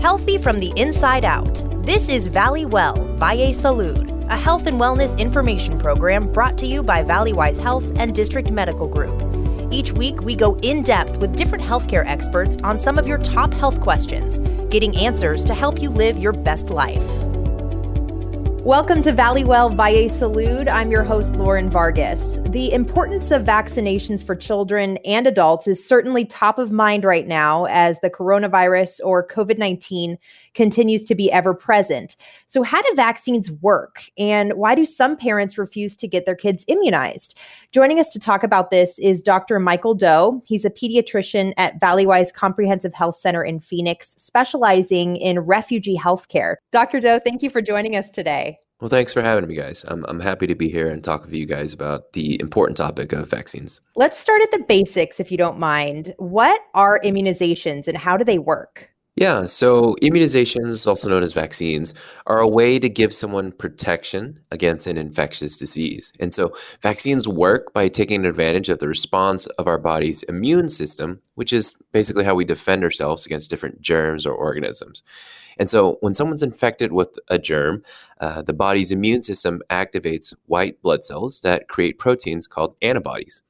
Healthy from the inside out. This is Valley Well, Valle Salud, a health and wellness information program brought to you by Valleywise Health and District Medical Group. Each week, we go in depth with different healthcare experts on some of your top health questions, getting answers to help you live your best life. Welcome to Valleywell Valle Salud. I'm your host, Lauren Vargas. The importance of vaccinations for children and adults is certainly top of mind right now as the coronavirus or COVID 19 continues to be ever present. So, how do vaccines work? And why do some parents refuse to get their kids immunized? Joining us to talk about this is Dr. Michael Doe. He's a pediatrician at Valleywise Comprehensive Health Center in Phoenix, specializing in refugee healthcare. Dr. Doe, thank you for joining us today. Well, thanks for having me, guys. I'm, I'm happy to be here and talk with you guys about the important topic of vaccines. Let's start at the basics, if you don't mind. What are immunizations and how do they work? Yeah, so immunizations, also known as vaccines, are a way to give someone protection against an infectious disease. And so vaccines work by taking advantage of the response of our body's immune system, which is basically how we defend ourselves against different germs or organisms. And so when someone's infected with a germ, uh, the body's immune system activates white blood cells that create proteins called antibodies.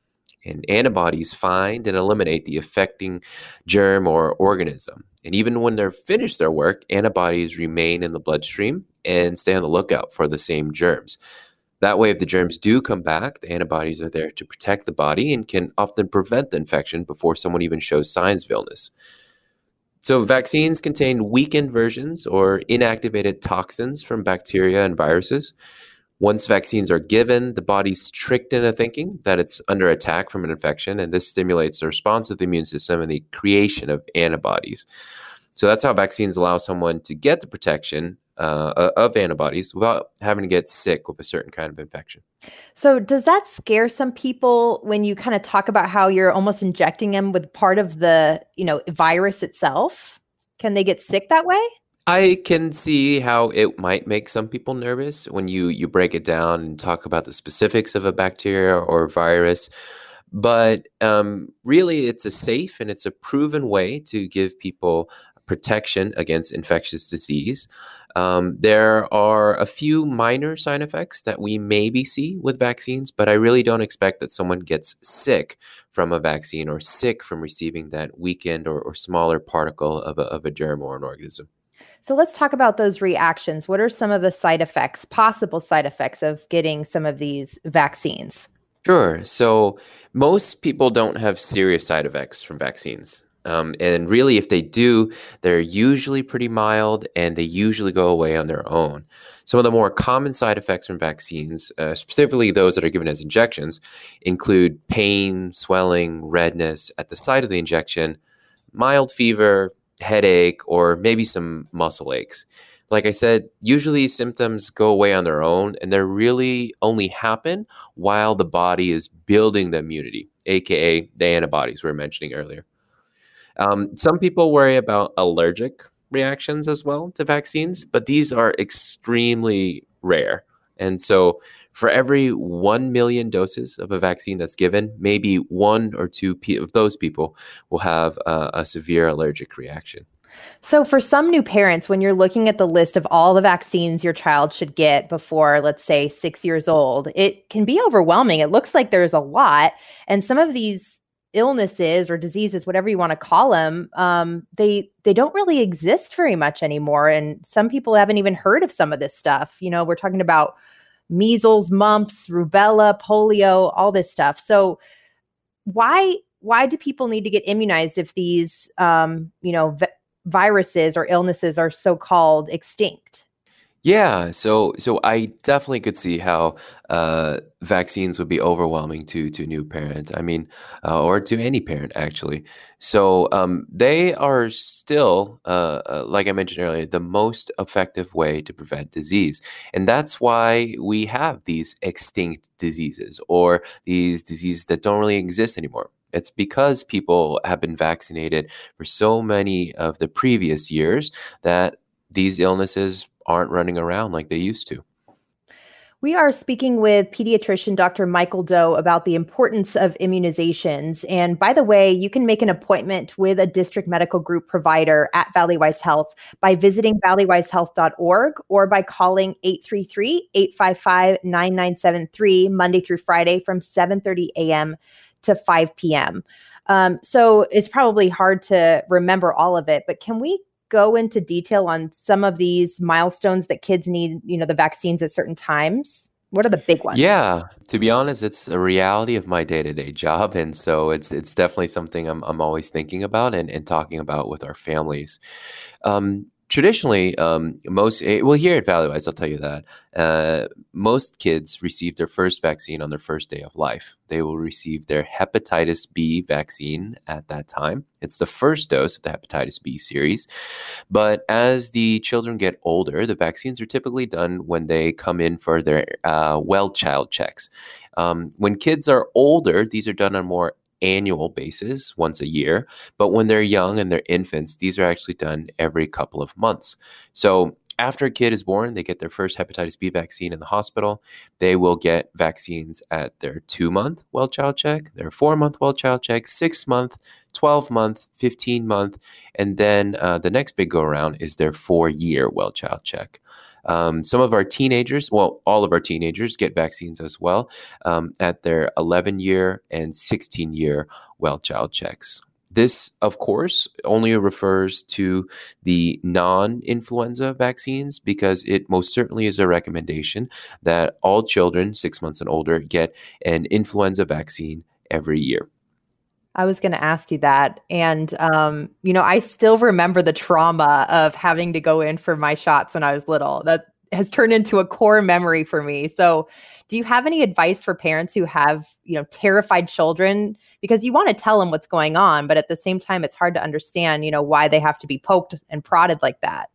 And antibodies find and eliminate the affecting germ or organism. And even when they're finished their work, antibodies remain in the bloodstream and stay on the lookout for the same germs. That way, if the germs do come back, the antibodies are there to protect the body and can often prevent the infection before someone even shows signs of illness. So, vaccines contain weakened versions or inactivated toxins from bacteria and viruses. Once vaccines are given, the body's tricked into thinking that it's under attack from an infection, and this stimulates the response of the immune system and the creation of antibodies. So that's how vaccines allow someone to get the protection uh, of antibodies without having to get sick with a certain kind of infection. So, does that scare some people when you kind of talk about how you're almost injecting them with part of the, you know, virus itself? Can they get sick that way? I can see how it might make some people nervous when you you break it down and talk about the specifics of a bacteria or virus. But um, really, it's a safe and it's a proven way to give people protection against infectious disease. Um, there are a few minor side effects that we maybe see with vaccines, but I really don't expect that someone gets sick from a vaccine or sick from receiving that weakened or, or smaller particle of a, of a germ or an organism. So let's talk about those reactions. What are some of the side effects, possible side effects of getting some of these vaccines? Sure. So most people don't have serious side effects from vaccines. Um, and really, if they do, they're usually pretty mild and they usually go away on their own. Some of the more common side effects from vaccines, uh, specifically those that are given as injections, include pain, swelling, redness at the site of the injection, mild fever, headache, or maybe some muscle aches. Like I said, usually symptoms go away on their own and they really only happen while the body is building the immunity, aka the antibodies we were mentioning earlier. Um, some people worry about allergic reactions as well to vaccines, but these are extremely rare. And so, for every 1 million doses of a vaccine that's given, maybe one or two of those people will have a, a severe allergic reaction. So, for some new parents, when you're looking at the list of all the vaccines your child should get before, let's say, six years old, it can be overwhelming. It looks like there's a lot. And some of these illnesses or diseases whatever you want to call them um, they they don't really exist very much anymore and some people haven't even heard of some of this stuff you know we're talking about measles mumps rubella polio all this stuff. So why why do people need to get immunized if these um, you know viruses or illnesses are so called extinct yeah, so so I definitely could see how uh, vaccines would be overwhelming to to new parent. I mean, uh, or to any parent actually. So um, they are still, uh, uh, like I mentioned earlier, the most effective way to prevent disease, and that's why we have these extinct diseases or these diseases that don't really exist anymore. It's because people have been vaccinated for so many of the previous years that these illnesses aren't running around like they used to. We are speaking with pediatrician Dr. Michael Doe about the importance of immunizations. And by the way, you can make an appointment with a district medical group provider at Valleywise Health by visiting valleywisehealth.org or by calling 833-855-9973 Monday through Friday from 7:30 a.m. to 5 p.m. Um, so it's probably hard to remember all of it, but can we go into detail on some of these milestones that kids need, you know, the vaccines at certain times? What are the big ones? Yeah, to be honest, it's a reality of my day-to-day job, and so it's it's definitely something I'm I'm always thinking about and, and talking about with our families. Um, traditionally, um, most eh, well here at Valleywise, I'll tell you that uh, most kids receive their first vaccine on their first day of life. They will receive their hepatitis B vaccine at that time. It's the first dose of the hepatitis B series. But as the children get older, the vaccines are typically done when they come in for their uh, well child checks. Um, when kids are older, these are done on more annual basis, once a year. But when they're young and they're infants, these are actually done every couple of months. So after a kid is born, they get their first hepatitis B vaccine in the hospital. They will get vaccines at their two month well child check, their four month well child check, six month, 12 month, 15 month, and then uh, the next big go around is their four year well child check. Um, some of our teenagers, well, all of our teenagers get vaccines as well um, at their 11 year and 16 year well child checks. This, of course, only refers to the non influenza vaccines because it most certainly is a recommendation that all children six months and older get an influenza vaccine every year. I was going to ask you that. And, um, you know, I still remember the trauma of having to go in for my shots when I was little. That has turned into a core memory for me. So, do you have any advice for parents who have, you know, terrified children? Because you want to tell them what's going on, but at the same time, it's hard to understand, you know, why they have to be poked and prodded like that.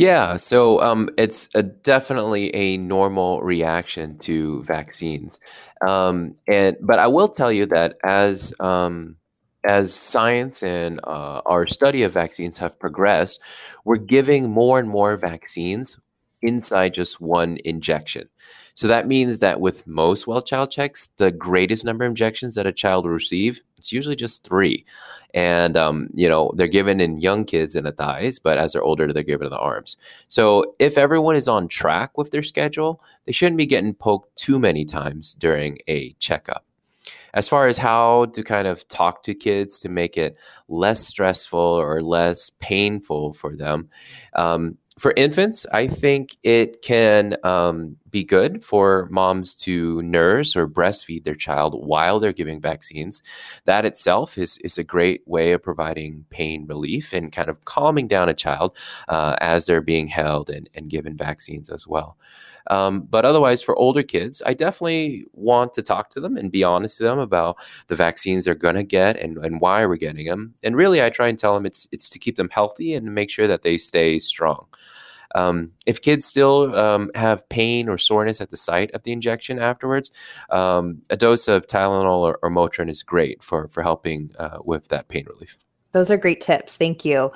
Yeah, so um, it's a, definitely a normal reaction to vaccines, um, and but I will tell you that as um, as science and uh, our study of vaccines have progressed, we're giving more and more vaccines inside just one injection. So that means that with most well child checks, the greatest number of injections that a child will receive, it's usually just three. And, um, you know, they're given in young kids in the thighs, but as they're older, they're given in the arms. So if everyone is on track with their schedule, they shouldn't be getting poked too many times during a checkup as far as how to kind of talk to kids to make it less stressful or less painful for them, um, for infants, I think it can um, be good for moms to nurse or breastfeed their child while they're giving vaccines. That itself is, is a great way of providing pain relief and kind of calming down a child uh, as they're being held and, and given vaccines as well. Um, but otherwise, for older kids, I definitely want to talk to them and be honest to them about the vaccines they're going to get and, and why we're getting them. And really, I try and tell them it's it's to keep them healthy and make sure that they stay strong. Um, if kids still um, have pain or soreness at the site of the injection afterwards, um, a dose of Tylenol or, or, Motrin is great for for helping uh, with that pain relief. Those are great tips. Thank you.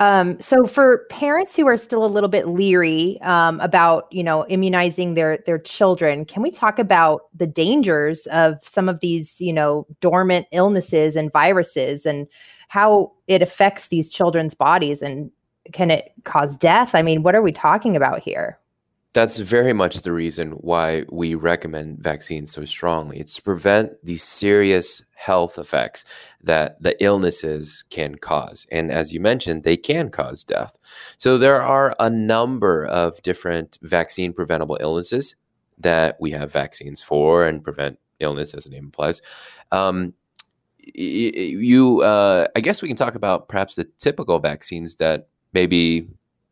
Um, so for parents who are still a little bit leery um, about, you know, immunizing their their children, can we talk about the dangers of some of these, you know, dormant illnesses and viruses and how it affects these children's bodies and can it cause death? I mean, what are we talking about here? That's very much the reason why we recommend vaccines so strongly. It's to prevent these serious health effects that the illnesses can cause. And as you mentioned, they can cause death. So there are a number of different vaccine preventable illnesses that we have vaccines for and prevent illness, as the name implies. Um, you, uh, I guess we can talk about perhaps the typical vaccines that maybe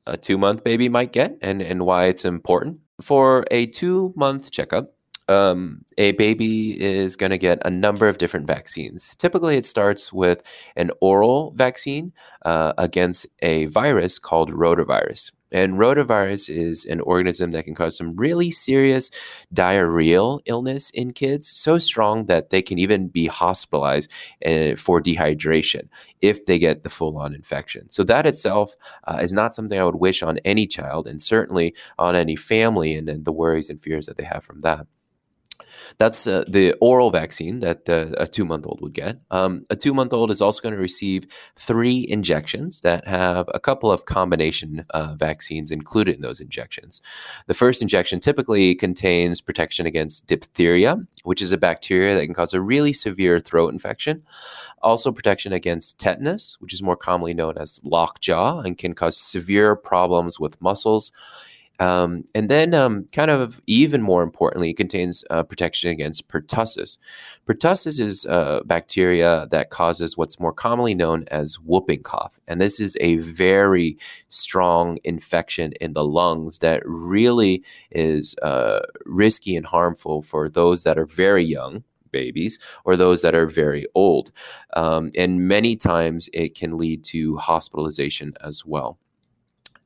a two month baby might get and, and why it's important. For a two month checkup, um, a baby is going to get a number of different vaccines. Typically, it starts with an oral vaccine uh, against a virus called rotavirus. And rotavirus is an organism that can cause some really serious diarrheal illness in kids, so strong that they can even be hospitalized uh, for dehydration if they get the full on infection. So, that itself uh, is not something I would wish on any child and certainly on any family and, and the worries and fears that they have from that. That's uh, the oral vaccine that uh, a two month old would get. Um, a two month old is also going to receive three injections that have a couple of combination uh, vaccines included in those injections. The first injection typically contains protection against diphtheria, which is a bacteria that can cause a really severe throat infection. Also, protection against tetanus, which is more commonly known as lockjaw and can cause severe problems with muscles um, and then, um, kind of even more importantly, it contains uh, protection against pertussis. Pertussis is a bacteria that causes what's more commonly known as whooping cough. And this is a very strong infection in the lungs that really is uh, risky and harmful for those that are very young babies or those that are very old. Um, and many times it can lead to hospitalization as well.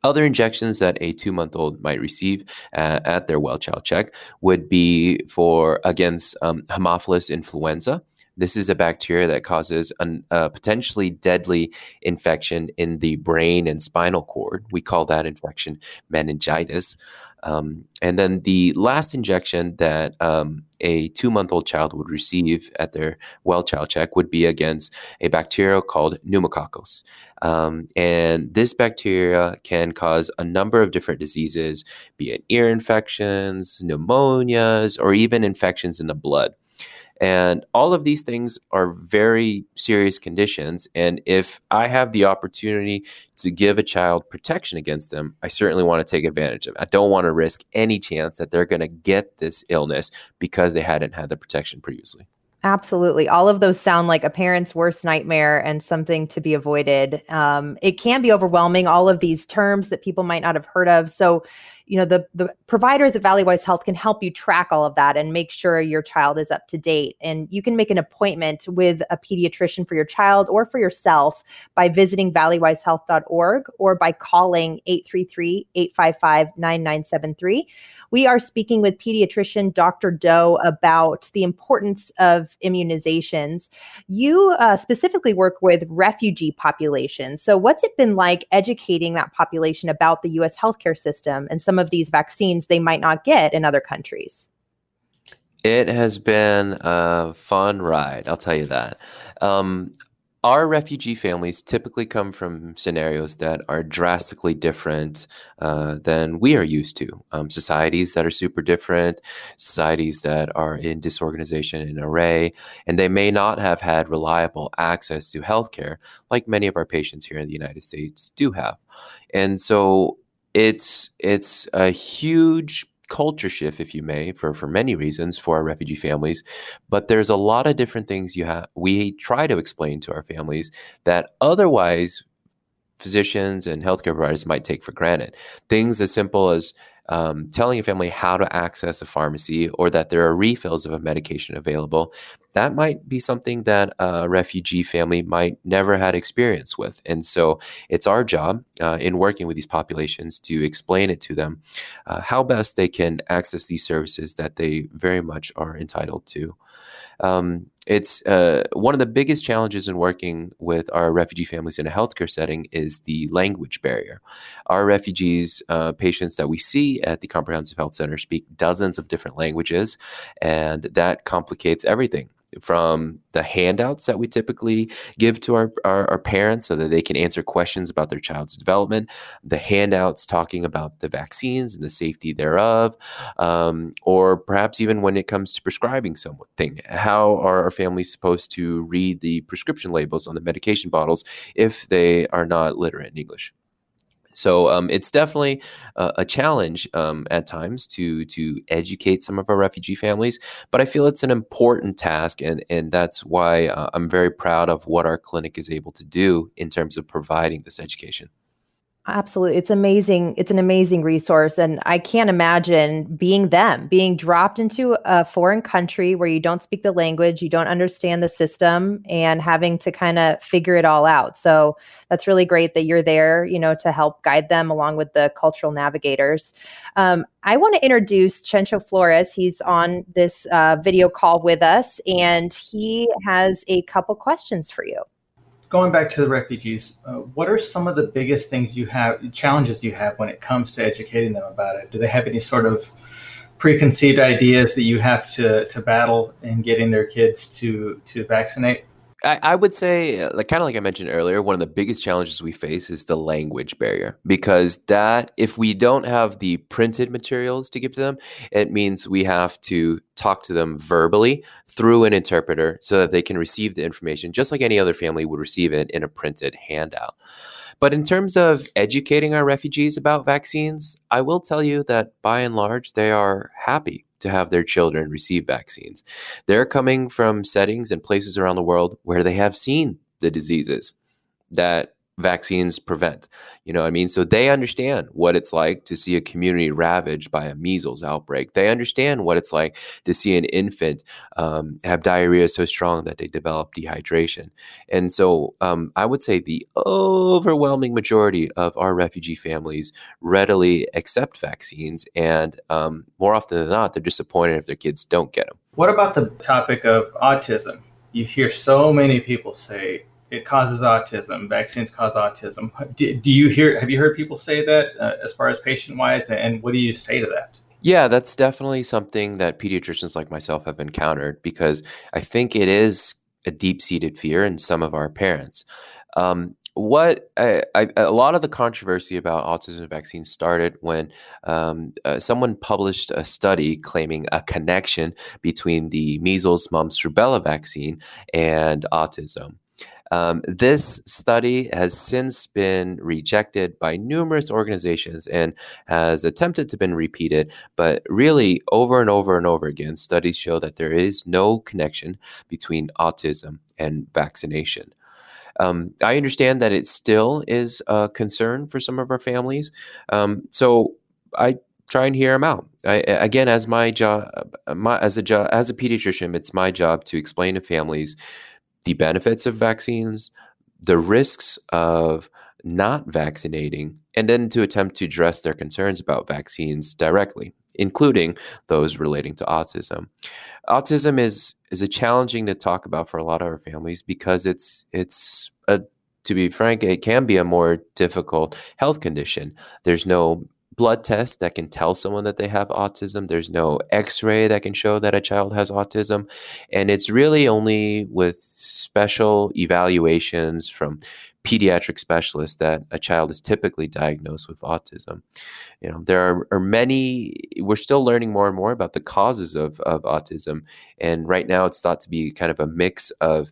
Other injections that a two month old might receive uh, at their well child check would be for against um, Haemophilus influenza. This is a bacteria that causes a uh, potentially deadly infection in the brain and spinal cord. We call that infection meningitis. Um, and then the last injection that um, a two month old child would receive at their well child check would be against a bacteria called pneumococcus. Um, and this bacteria can cause a number of different diseases, be it ear infections, pneumonias, or even infections in the blood. And all of these things are very serious conditions. And if I have the opportunity to give a child protection against them, I certainly want to take advantage of it. I don't want to risk any chance that they're going to get this illness because they hadn't had the protection previously. Absolutely. All of those sound like a parent's worst nightmare and something to be avoided. Um, it can be overwhelming, all of these terms that people might not have heard of. So, you know the the providers at Valleywise Health can help you track all of that and make sure your child is up to date. And you can make an appointment with a pediatrician for your child or for yourself by visiting valleywisehealth.org or by calling 833-855-9973. We are speaking with pediatrician Dr. Doe about the importance of immunizations. You uh, specifically work with refugee populations. So what's it been like educating that population about the US healthcare system and some of these vaccines they might not get in other countries? It has been a fun ride, I'll tell you that. Um, our refugee families typically come from scenarios that are drastically different uh, than we are used to. Um, societies that are super different, societies that are in disorganization and array, and they may not have had reliable access to healthcare like many of our patients here in the United States do have. And so it's it's a huge culture shift, if you may, for for many reasons for our refugee families. But there's a lot of different things you have. We try to explain to our families that otherwise physicians and healthcare providers might take for granted. Things as simple as um, telling a family how to access a pharmacy or that there are refills of a medication available, that might be something that a refugee family might never had experience with. And so it's our job uh, in working with these populations to explain it to them uh, how best they can access these services that they very much are entitled to. Um, it's uh, one of the biggest challenges in working with our refugee families in a healthcare setting is the language barrier. Our refugees, uh, patients that we see at the Comprehensive Health Center, speak dozens of different languages, and that complicates everything from the handouts that we typically give to our, our, our, parents so that they can answer questions about their child's development, the handouts talking about the vaccines and the safety thereof, um, or perhaps even when it comes to prescribing something. How are our families supposed to read the prescription labels on the medication bottles if they are not literate in English? So um, it's definitely a, a challenge um, at times to to educate some of our refugee families, but I feel it's an important task, and and that's why uh, I'm very proud of what our clinic is able to do in terms of providing this education. Absolutely. It's amazing. It's an amazing resource. And I can't imagine being them, being dropped into a foreign country where you don't speak the language, you don't understand the system, and having to kind of figure it all out. So that's really great that you're there, you know, to help guide them along with the cultural navigators. Um, I want to introduce Chencho Flores. He's on this uh, video call with us, and he has a couple questions for you going back to the refugees, uh, what are some of the biggest things you have, challenges you have when it comes to educating them about it? Do they have any sort of preconceived ideas that you have to, to battle in getting their kids to, to vaccinate? I, I would say, uh, like kind of like I mentioned earlier, one of the biggest challenges we face is the language barrier because that if we don't have the printed materials to give to them, it means we have to talk to them verbally through an interpreter so that they can receive the information just like any other family would receive it in a printed handout. But in terms of educating our refugees about vaccines, I will tell you that by and large, they are happy to have their children receive vaccines. They're coming from settings and places around the world where they have seen the diseases that vaccines prevent. You know what I mean? So they understand what it's like to see a community ravaged by a measles outbreak. They understand what it's like to see an infant um, have diarrhea so strong that they develop dehydration. And so um, I would say the overwhelming majority of our refugee families readily accept vaccines. And um, more often than not, they're disappointed if their kids don't get them. What about the topic of autism? You hear so many people say, it causes autism. Vaccines cause autism. Do, do you hear? Have you heard people say that uh, as far as patient wise? And what do you say to that? Yeah, that's definitely something that pediatricians like myself have encountered because I think it is a deep seated fear in some of our parents. Um, what I, I, a lot of the controversy about autism vaccines started when um, uh, someone published a study claiming a connection between the measles, mumps, rubella vaccine and autism. Um, this study has since been rejected by numerous organizations and has attempted to be repeated, but really over and over and over again, studies show that there is no connection between autism and vaccination. Um, I understand that it still is a concern for some of our families. Um, so I try and hear them out. I, again, as my job, my, as a job, as a pediatrician, it's my job to explain to families the benefits of vaccines, the risks of not vaccinating, and then to attempt to address their concerns about vaccines directly, including those relating to autism. Autism is is a challenging to talk about for a lot of our families because it's it's a to be frank, it can be a more difficult health condition. There's no blood test that can tell someone that they have autism. There's no x ray that can show that a child has autism. And it's really only with special evaluations from pediatric specialists that a child is typically diagnosed with autism. You know, there are, are many, we're still learning more and more about the causes of, of autism. And right now it's thought to be kind of a mix of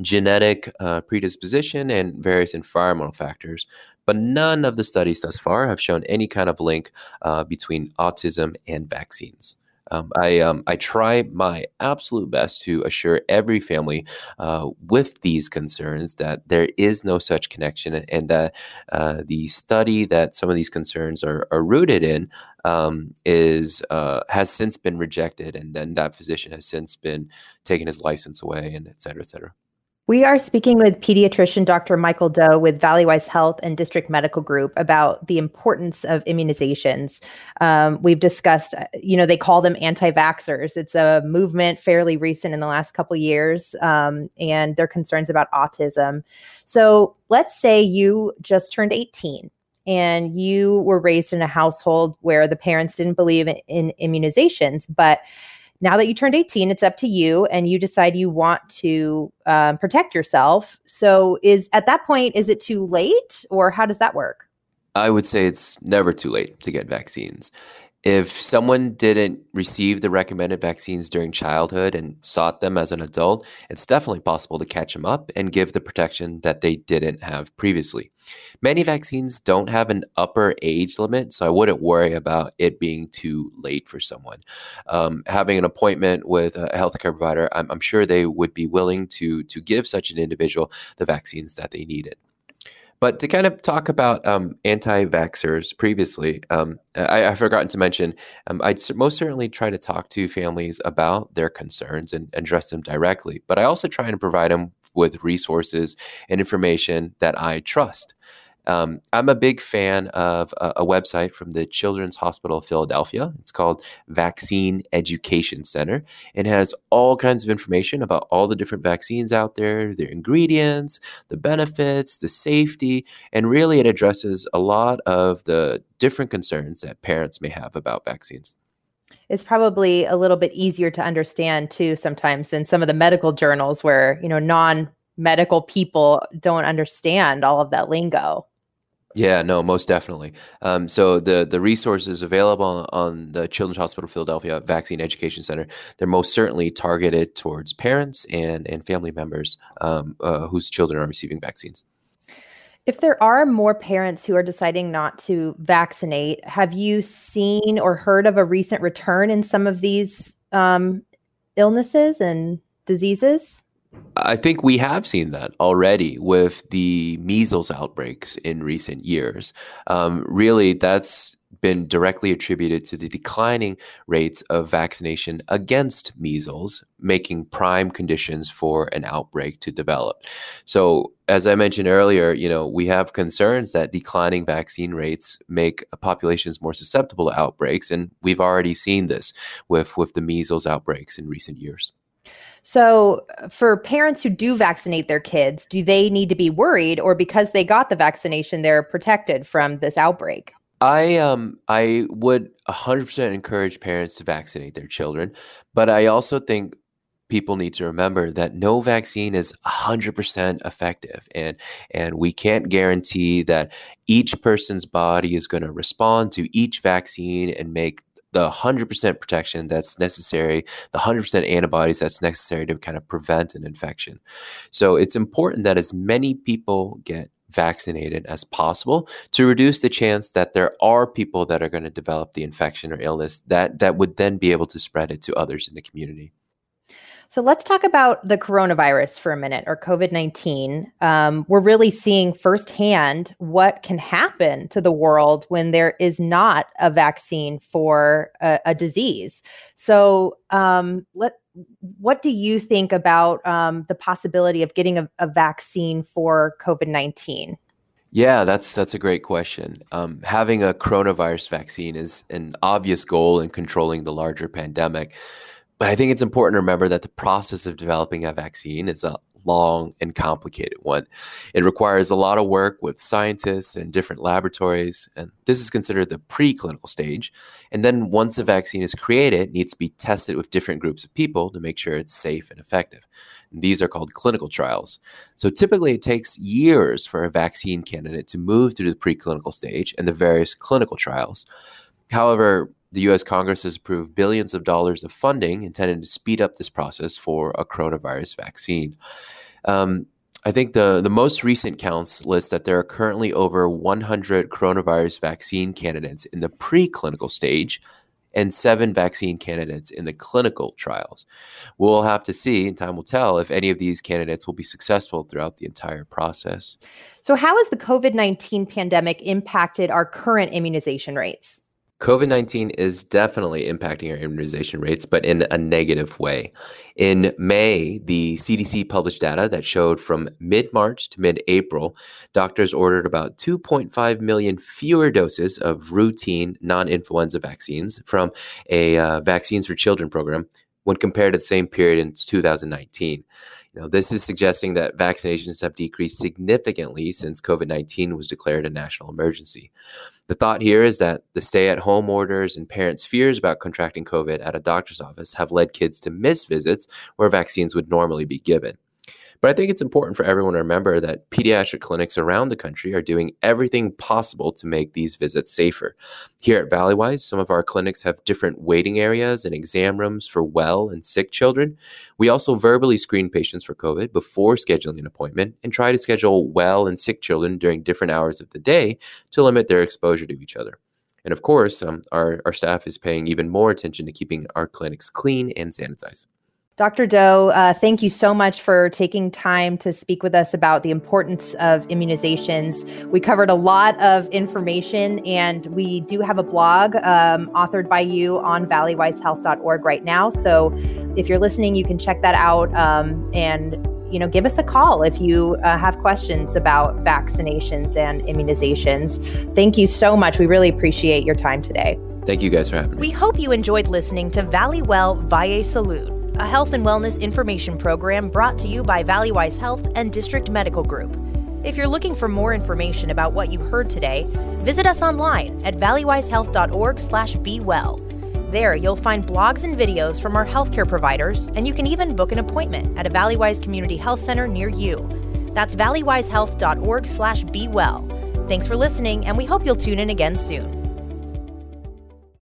genetic uh, predisposition and various environmental factors. But none of the studies thus far have shown any kind of link uh, between autism and vaccines. Um, I, um, I try my absolute best to assure every family uh, with these concerns that there is no such connection and that uh, the study that some of these concerns are, are rooted in um, is uh, has since been rejected and then that physician has since been taken his license away and et cetera, et cetera. We are speaking with pediatrician Dr. Michael Doe with Valleywise Health and District Medical Group about the importance of immunizations. Um, we've discussed, you know, they call them anti-vaxxers. It's a movement fairly recent in the last couple years, um, and their concerns about autism. So let's say you just turned 18 and you were raised in a household where the parents didn't believe in, in immunizations, but now that you turned 18 it's up to you and you decide you want to um, protect yourself. So is at that point is it too late or how does that work? I would say it's never too late to get vaccines if someone didn't receive the recommended vaccines during childhood and sought them as an adult, it's definitely possible to catch them up and give the protection that they didn't have previously. Many vaccines don't have an upper age limit, so I wouldn't worry about it being too late for someone. Um, having an appointment with a healthcare provider, I'm, I'm sure they would be willing to, to give such an individual the vaccines that they needed. But to kind of talk about um, anti vaxxers previously, um, I, have forgotten to mention, um, I'd most certainly try to talk to families about their concerns and address them directly. But I also try to provide them with resources and information that I trust. Um, I'm a big fan of a, a, website from the Children's Hospital of Philadelphia. It's called Vaccine Education Center. It has all kinds of information about all the different vaccines out there, their ingredients, the benefits, the safety, and really it addresses a lot of the different concerns that parents may have about vaccines it's probably a little bit easier to understand too sometimes than some of the medical journals where you know non medical people don't understand all of that lingo yeah, no, most definitely. Um, so the the resources available on the Children's Hospital Philadelphia Vaccine Education Center, they're most certainly targeted towards parents and and family members um, uh, whose children are receiving vaccines. If there are more parents who are deciding not to vaccinate, have you seen or heard of a recent return in some of these um, illnesses and diseases? I think we have seen that already with the measles outbreaks in recent years. Um, really, that's been directly attributed to the declining rates of vaccination against measles, making prime conditions for an outbreak to develop. So, as I mentioned earlier, you know, we have concerns that declining vaccine rates make populations more susceptible to outbreaks, and we've already seen this with with the measles outbreaks in recent years. So, for parents who do vaccinate their kids, do they need to be worried, or because they got the vaccination, they're protected from this outbreak? I um I would 100% encourage parents to vaccinate their children, but I also think people need to remember that no vaccine is 100% effective and and we can't guarantee that each person's body is going to respond to each vaccine and make the 100% protection that's necessary, the 100% antibodies that's necessary to kind of prevent an infection. So it's important that as many people get vaccinated as possible to reduce the chance that there are people that are going to develop the infection or illness that that would then be able to spread it to others in the community. So let's talk about the coronavirus for a minute or COVID 19. Um, we're really seeing firsthand what can happen to the world when there is not a vaccine for a, a disease. So, um, let, what do you think about um, the possibility of getting a, a vaccine for COVID 19? Yeah, that's that's a great question. Um, having a coronavirus vaccine is an obvious goal in controlling the larger pandemic. But I think it's important to remember that the process of developing a vaccine is a long and complicated one. It requires a lot of work with scientists and different laboratories, and this is considered the preclinical stage. And then once a vaccine is created, it needs to be tested with different groups of people to make sure it's safe and effective. And these are called clinical trials. So typically it takes years for a vaccine candidate to move through the preclinical stage and the various clinical trials. However, the US Congress has approved billions of dollars of funding intended to speed up this process for a coronavirus vaccine. Um, I think the, the most recent counts list that there are currently over 100 coronavirus vaccine candidates in the preclinical stage and seven vaccine candidates in the clinical trials. We'll have to see, and time will tell, if any of these candidates will be successful throughout the entire process. So, how has the COVID 19 pandemic impacted our current immunization rates? COVID 19 is definitely impacting our immunization rates, but in a negative way. In May, the CDC published data that showed from mid March to mid April, doctors ordered about 2.5 million fewer doses of routine non influenza vaccines from a uh, Vaccines for Children program when compared to the same period in 2019. Know, this is suggesting that vaccinations have decreased significantly since COVID 19 was declared a national emergency. The thought here is that the stay at home orders and parents' fears about contracting COVID at a doctor's office have led kids to miss visits where vaccines would normally be given. But I think it's important for everyone to remember that pediatric clinics around the country are doing everything possible to make these visits safer. Here at Valleywise, some of our clinics have different waiting areas and exam rooms for well and sick children. We also verbally screen patients for COVID before scheduling an appointment and try to schedule well and sick children during different hours of the day to limit their exposure to each other. And of course, um, our, our staff is paying even more attention to keeping our clinics clean and sanitized. Dr. Doe, uh, thank you so much for taking time to speak with us about the importance of immunizations. We covered a lot of information, and we do have a blog um, authored by you on valleywisehealth.org right now. So if you're listening, you can check that out um, and you know give us a call if you uh, have questions about vaccinations and immunizations. Thank you so much. We really appreciate your time today. Thank you guys for having me. We hope you enjoyed listening to Valley Well Valle Salud a health and wellness information program brought to you by Valleywise Health and District Medical Group. If you're looking for more information about what you heard today, visit us online at valleywisehealth.org/bewell. There, you'll find blogs and videos from our healthcare providers, and you can even book an appointment at a Valleywise Community Health Center near you. That's valleywisehealth.org/bewell. Thanks for listening, and we hope you'll tune in again soon.